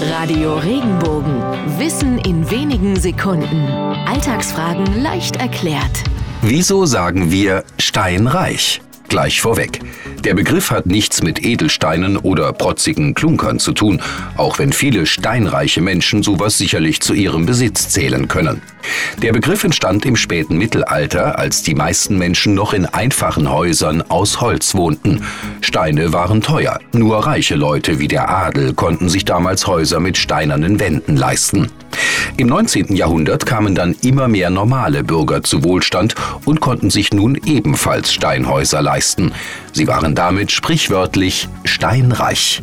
Radio Regenbogen. Wissen in wenigen Sekunden. Alltagsfragen leicht erklärt. Wieso sagen wir steinreich? Gleich vorweg. Der Begriff hat nichts mit Edelsteinen oder protzigen Klunkern zu tun, auch wenn viele steinreiche Menschen sowas sicherlich zu ihrem Besitz zählen können. Der Begriff entstand im späten Mittelalter, als die meisten Menschen noch in einfachen Häusern aus Holz wohnten. Steine waren teuer. Nur reiche Leute wie der Adel konnten sich damals Häuser mit steinernen Wänden leisten. Im 19. Jahrhundert kamen dann immer mehr normale Bürger zu Wohlstand und konnten sich nun ebenfalls Steinhäuser leisten. Sie waren damit sprichwörtlich steinreich.